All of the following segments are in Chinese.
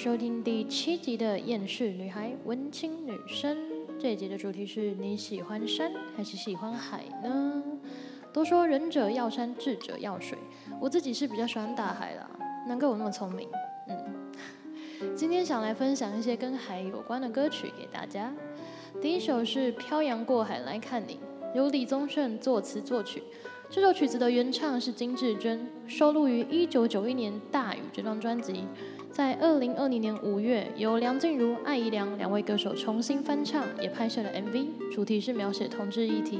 收听第七集的《厌世女孩》文青女生。这一集的主题是你喜欢山还是喜欢海呢？都说仁者要山，智者要水，我自己是比较喜欢大海啦，难怪我那么聪明。嗯，今天想来分享一些跟海有关的歌曲给大家。第一首是《漂洋过海来看你》，由李宗盛作词作曲。这首曲子的原唱是金志娟，收录于一九九一年《大雨》这张专辑。在二零二零年五月，由梁静茹、艾怡良两位歌手重新翻唱，也拍摄了 MV，主题是描写同志议题。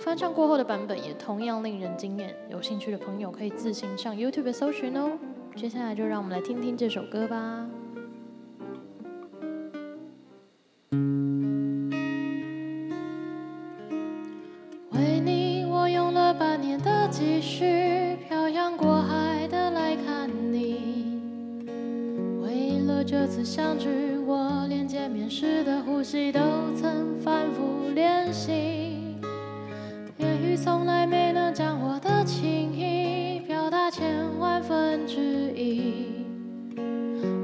翻唱过后的版本也同样令人惊艳，有兴趣的朋友可以自行上 YouTube 搜寻哦。接下来就让我们来听听这首歌吧。为你，我用了半年的积蓄，漂洋过这次相聚，我连见面时的呼吸都曾反复练习。言语从来没能将我的情意表达千万分之一。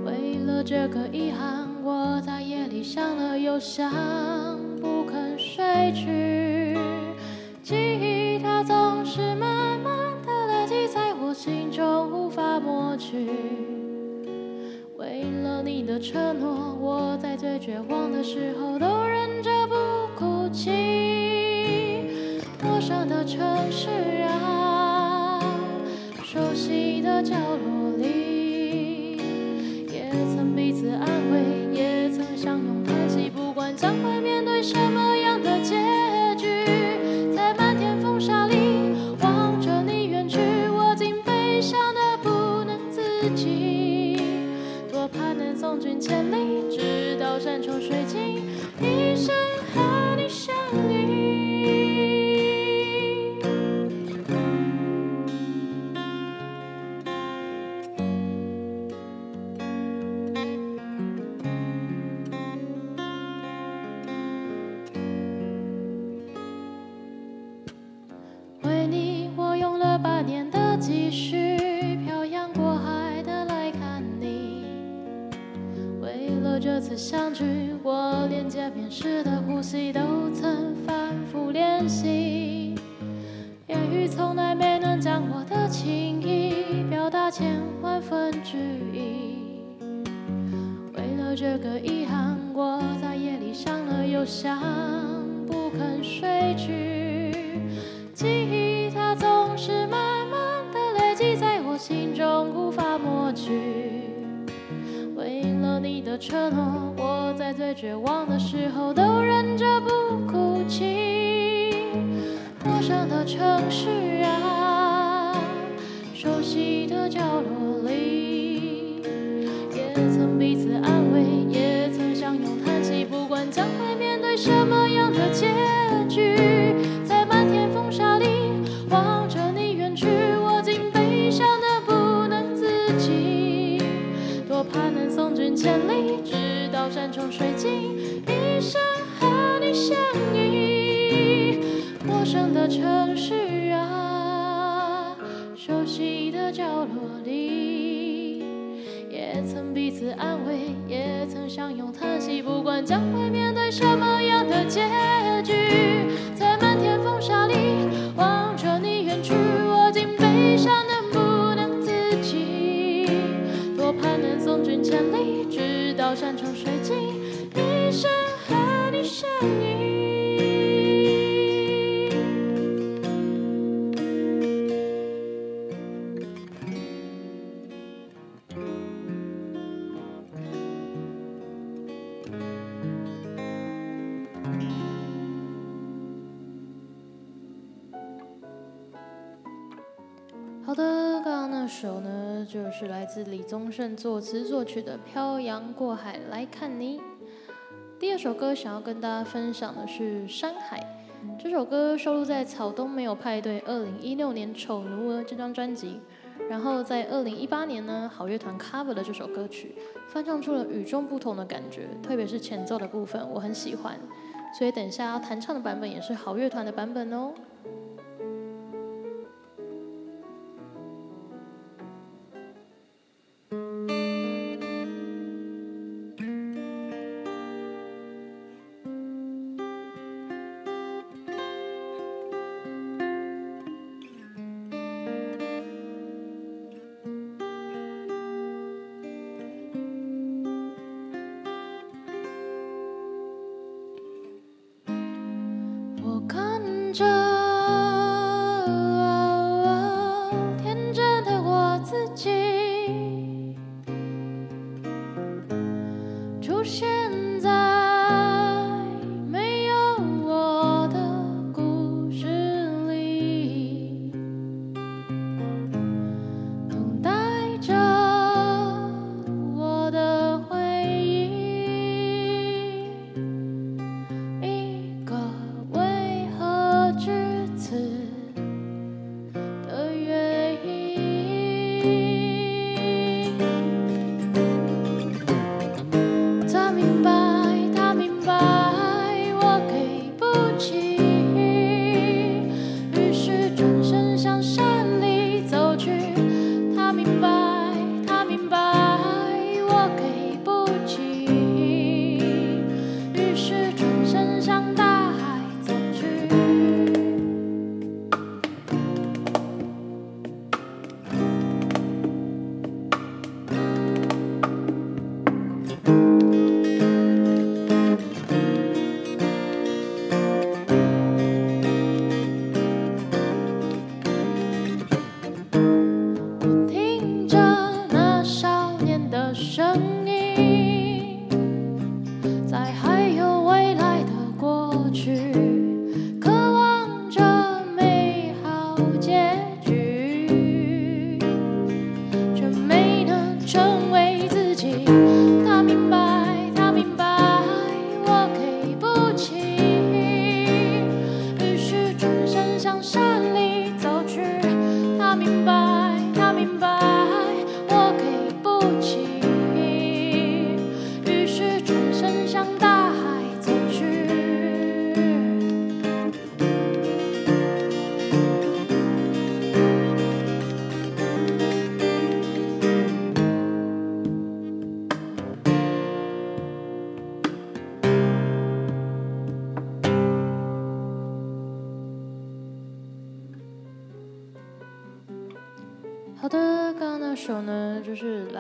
为了这个遗憾，我在夜里想了又想，不肯睡去。记忆它总是慢慢的累积在我心中，无法抹去。为了你的承诺，我在最绝望的时候都忍着不哭泣。陌生的城市啊，熟悉的角落里，也曾彼此安慰，也曾相拥叹息，不管将会面对什么样的结局，在漫天风沙里望着你远去，我竟悲伤的不能自己。为了这次相聚，我连见面时的呼吸都曾反复练习。言语从来没能将我的情意表达千万分之一。为了这个遗憾，我在夜里想了又想，不肯睡去。记忆它总是慢慢的累积在我心中，无法抹去。你的承诺，我在最绝望的时候都忍着不哭泣。陌生的城市啊，熟悉的角落里，也曾彼此安慰，也曾相拥叹息，不管将会面对什么样的结千里，直到山穷水尽，一生和你相依。陌生的城市啊，熟悉的角落里，也曾彼此安慰，也曾相拥叹息，不管将会面对什么样的结局，在漫天风沙里自李宗盛作词作曲的《漂洋过海来看你》。第二首歌想要跟大家分享的是《山海》，这首歌收录在《草东没有派对》二零一六年《丑奴儿》这张专辑。然后在二零一八年呢，好乐团 cover 了这首歌曲，翻唱出了与众不同的感觉，特别是前奏的部分，我很喜欢。所以等下要弹唱的版本也是好乐团的版本哦。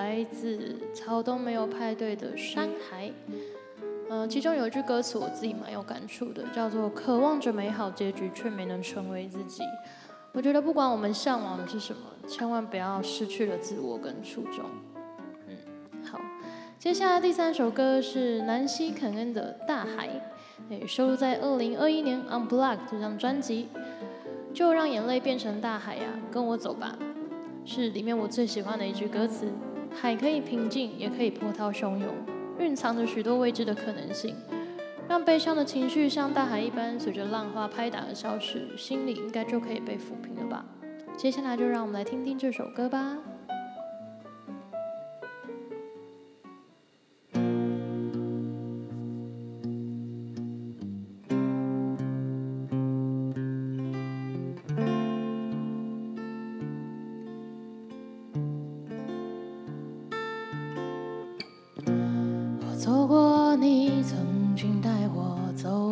来自草东没有派对的《山海》。呃，其中有一句歌词我自己蛮有感触的，叫做“渴望着美好结局，却没能成为自己”。我觉得不管我们向往的是什么，千万不要失去了自我跟初衷。嗯，好，接下来第三首歌是南希肯恩的《大海》，诶，收录在二零二一年《Unplugged》这张专辑。就让眼泪变成大海呀，跟我走吧。是里面我最喜欢的一句歌词：海可以平静，也可以波涛汹涌，蕴藏着许多未知的可能性。让悲伤的情绪像大海一般，随着浪花拍打而消失，心里应该就可以被抚平了吧。接下来就让我们来听听这首歌吧。走过你曾经带我走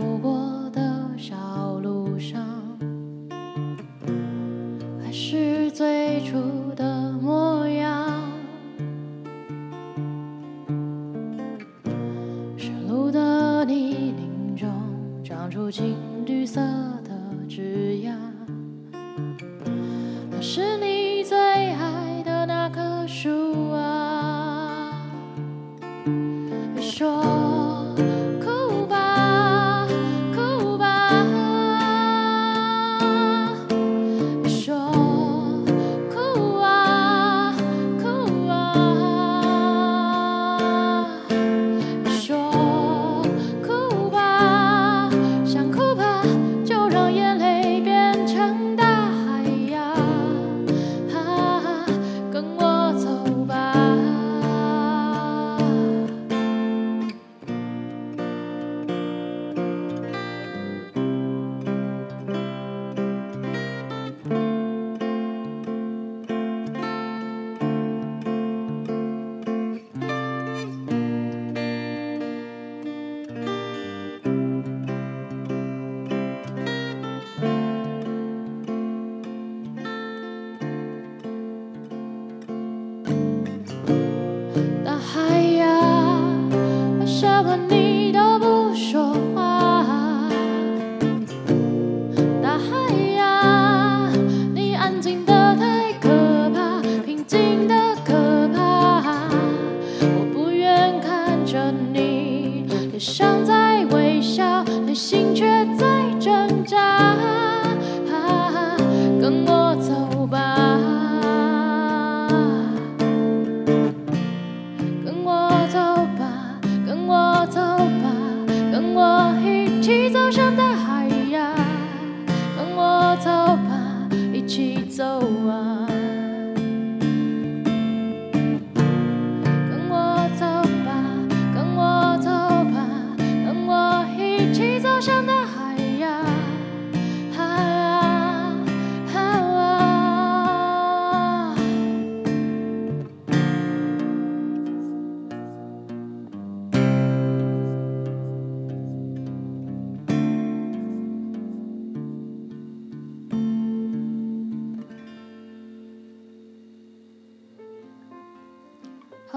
走啊。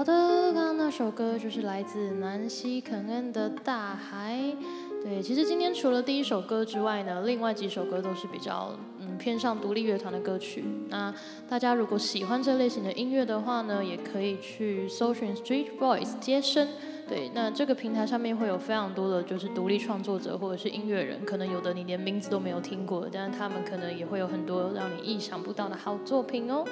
好的，刚刚那首歌就是来自南希肯恩的《大海》。对，其实今天除了第一首歌之外呢，另外几首歌都是比较嗯偏向独立乐团的歌曲。那大家如果喜欢这类型的音乐的话呢，也可以去搜寻 Street Voice 接生。对，那这个平台上面会有非常多的就是独立创作者或者是音乐人，可能有的你连名字都没有听过，但是他们可能也会有很多让你意想不到的好作品哦。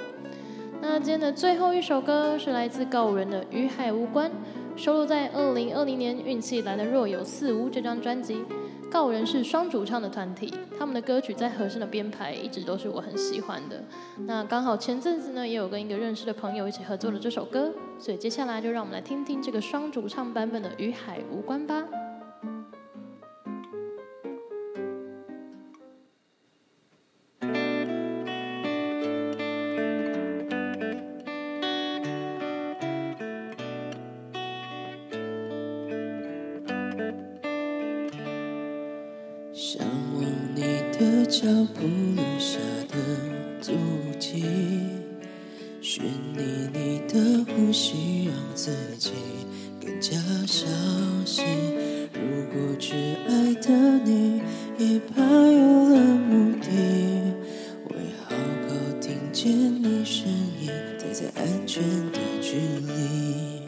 那今天的最后一首歌是来自告五人的《与海无关》，收录在二零二零年《运气来的若有似无》这张专辑。告五人是双主唱的团体，他们的歌曲在和声的编排一直都是我很喜欢的。那刚好前阵子呢，也有跟一个认识的朋友一起合作了这首歌，所以接下来就让我们来听听这个双主唱版本的《与海无关》吧。脚步留下的足迹，寻觅你的呼吸，让自己更加小心。如果只爱的你也怕有了目的，为好好听见你声音，待在安全的距离。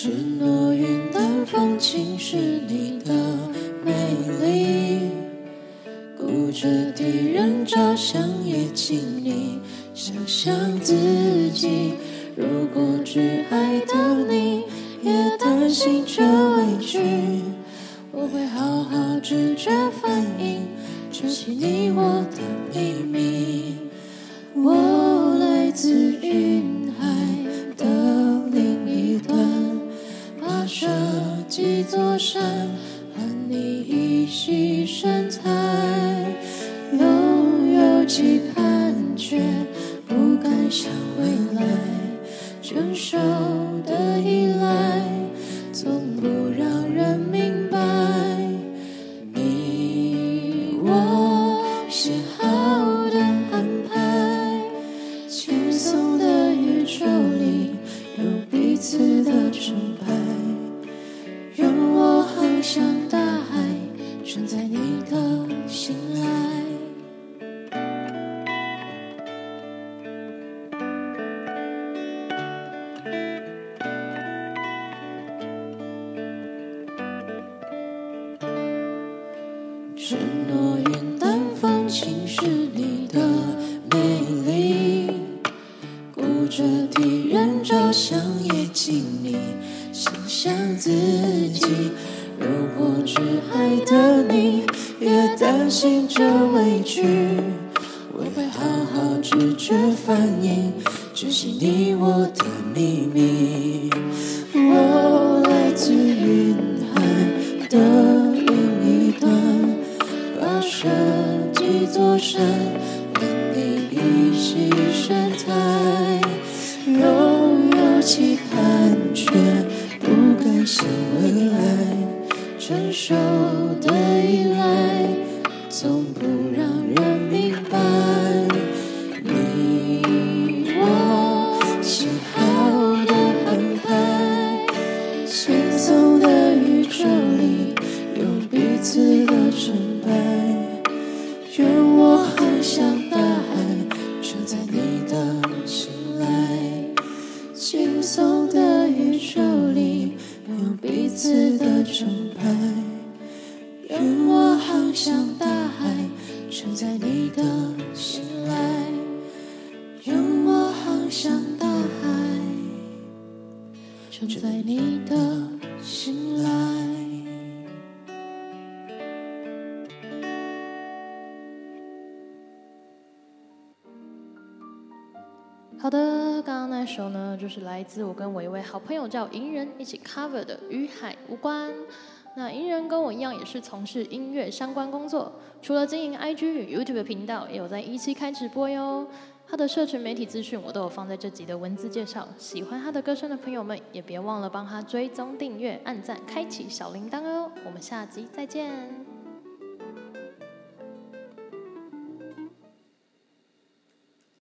承诺云淡风轻是你的美丽，顾着替人着想也尽力想象自己。如果只爱的你也担心这委屈，我会好好直觉反应，这是你我的秘密。我来自云几座山，和你一起神采，拥有期盼却不敢想未来，承受承诺跋涉几座山，和你一起向大海，沉在你的心来。轻松的宇宙里有彼此的崇拜。愿我航向大海，沉在好的，刚刚那首呢，就是来自我跟我一位好朋友叫银人一起 cover 的《与海无关》。那银人跟我一样，也是从事音乐相关工作，除了经营 IG 与 YouTube 频道，也有在一期开直播哟。他的社群媒体资讯我都有放在这集的文字介绍，喜欢他的歌声的朋友们，也别忘了帮他追踪订阅、按赞、开启小铃铛哦。我们下集再见。